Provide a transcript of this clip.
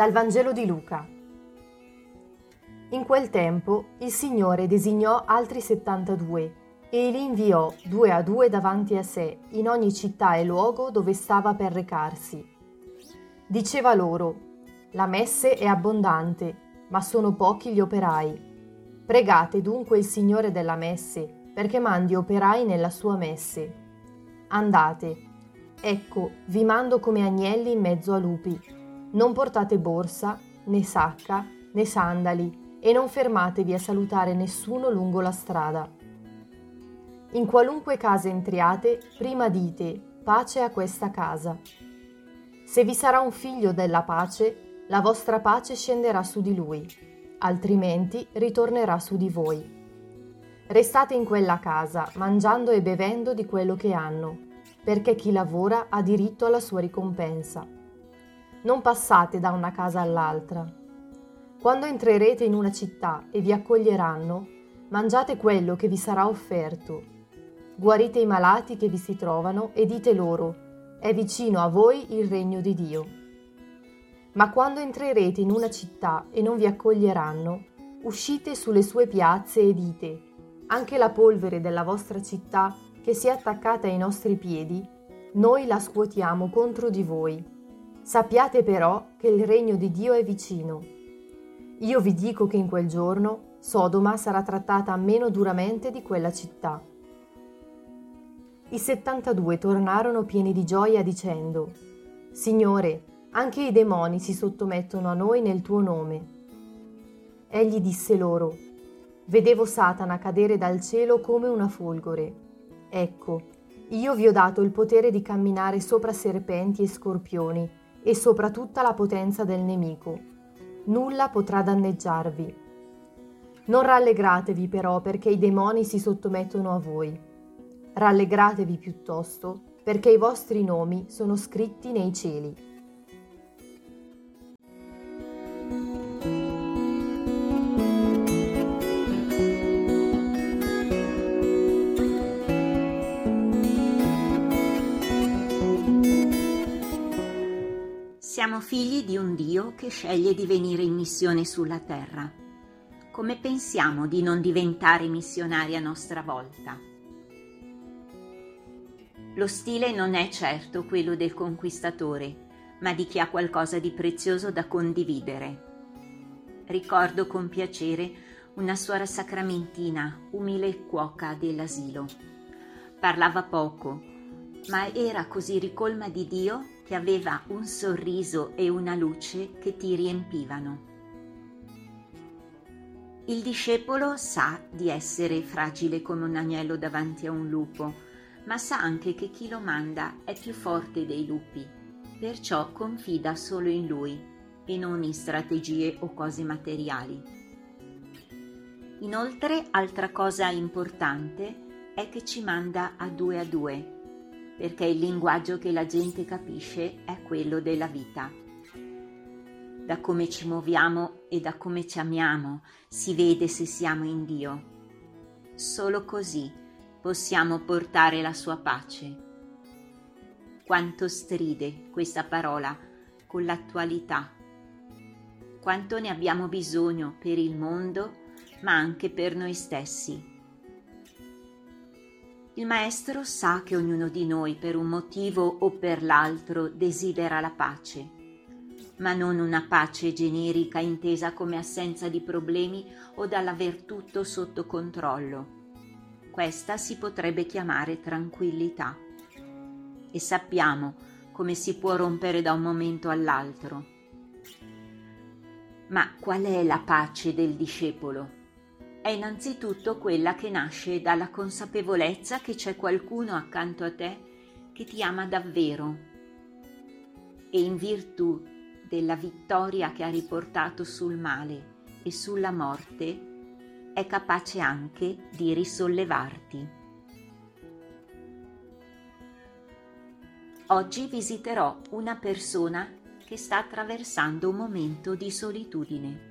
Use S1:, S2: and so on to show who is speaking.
S1: Dal Vangelo di Luca. In quel tempo il Signore designò altri 72 e li inviò due a due davanti a sé in ogni città e luogo dove stava per recarsi. Diceva loro, la messe è abbondante, ma sono pochi gli operai. Pregate dunque il Signore della messe perché mandi operai nella sua messe. Andate, ecco, vi mando come agnelli in mezzo a lupi. Non portate borsa, né sacca, né sandali, e non fermatevi a salutare nessuno lungo la strada. In qualunque casa entriate, prima dite pace a questa casa. Se vi sarà un figlio della pace, la vostra pace scenderà su di lui, altrimenti ritornerà su di voi. Restate in quella casa, mangiando e bevendo di quello che hanno, perché chi lavora ha diritto alla sua ricompensa. Non passate da una casa all'altra. Quando entrerete in una città e vi accoglieranno, mangiate quello che vi sarà offerto. Guarite i malati che vi si trovano e dite loro, è vicino a voi il regno di Dio. Ma quando entrerete in una città e non vi accoglieranno, uscite sulle sue piazze e dite, anche la polvere della vostra città che si è attaccata ai nostri piedi, noi la scuotiamo contro di voi. Sappiate però che il regno di Dio è vicino. Io vi dico che in quel giorno Sodoma sarà trattata meno duramente di quella città. I 72 tornarono pieni di gioia dicendo, Signore, anche i demoni si sottomettono a noi nel tuo nome. Egli disse loro, Vedevo Satana cadere dal cielo come una folgore. Ecco, io vi ho dato il potere di camminare sopra serpenti e scorpioni e sopra tutta la potenza del nemico. Nulla potrà danneggiarvi. Non rallegratevi però perché i demoni si sottomettono a voi Rallegratevi piuttosto, perché i vostri nomi sono scritti nei cieli.
S2: Siamo figli di un Dio che sceglie di venire in missione sulla terra. Come pensiamo di non diventare missionari a nostra volta? Lo stile non è certo quello del conquistatore, ma di chi ha qualcosa di prezioso da condividere. Ricordo con piacere una suora sacramentina, umile e cuoca dell'asilo. Parlava poco, ma era così ricolma di Dio che aveva un sorriso e una luce che ti riempivano. Il discepolo sa di essere fragile come un agnello davanti a un lupo, ma sa anche che chi lo manda è più forte dei lupi, perciò confida solo in lui e non in strategie o cose materiali. Inoltre, altra cosa importante è che ci manda a due a due, perché il linguaggio che la gente capisce è quello della vita. Da come ci muoviamo e da come ci amiamo si vede se siamo in Dio. Solo così possiamo portare la sua pace. Quanto stride questa parola con l'attualità, quanto ne abbiamo bisogno per il mondo, ma anche per noi stessi. Il Maestro sa che ognuno di noi, per un motivo o per l'altro, desidera la pace, ma non una pace generica intesa come assenza di problemi o dall'aver tutto sotto controllo questa si potrebbe chiamare tranquillità. E sappiamo come si può rompere da un momento all'altro. Ma qual è la pace del discepolo? È innanzitutto quella che nasce dalla consapevolezza che c'è qualcuno accanto a te che ti ama davvero e in virtù della vittoria che ha riportato sul male e sulla morte è capace anche di risollevarti. Oggi visiterò una persona che sta attraversando un momento di solitudine.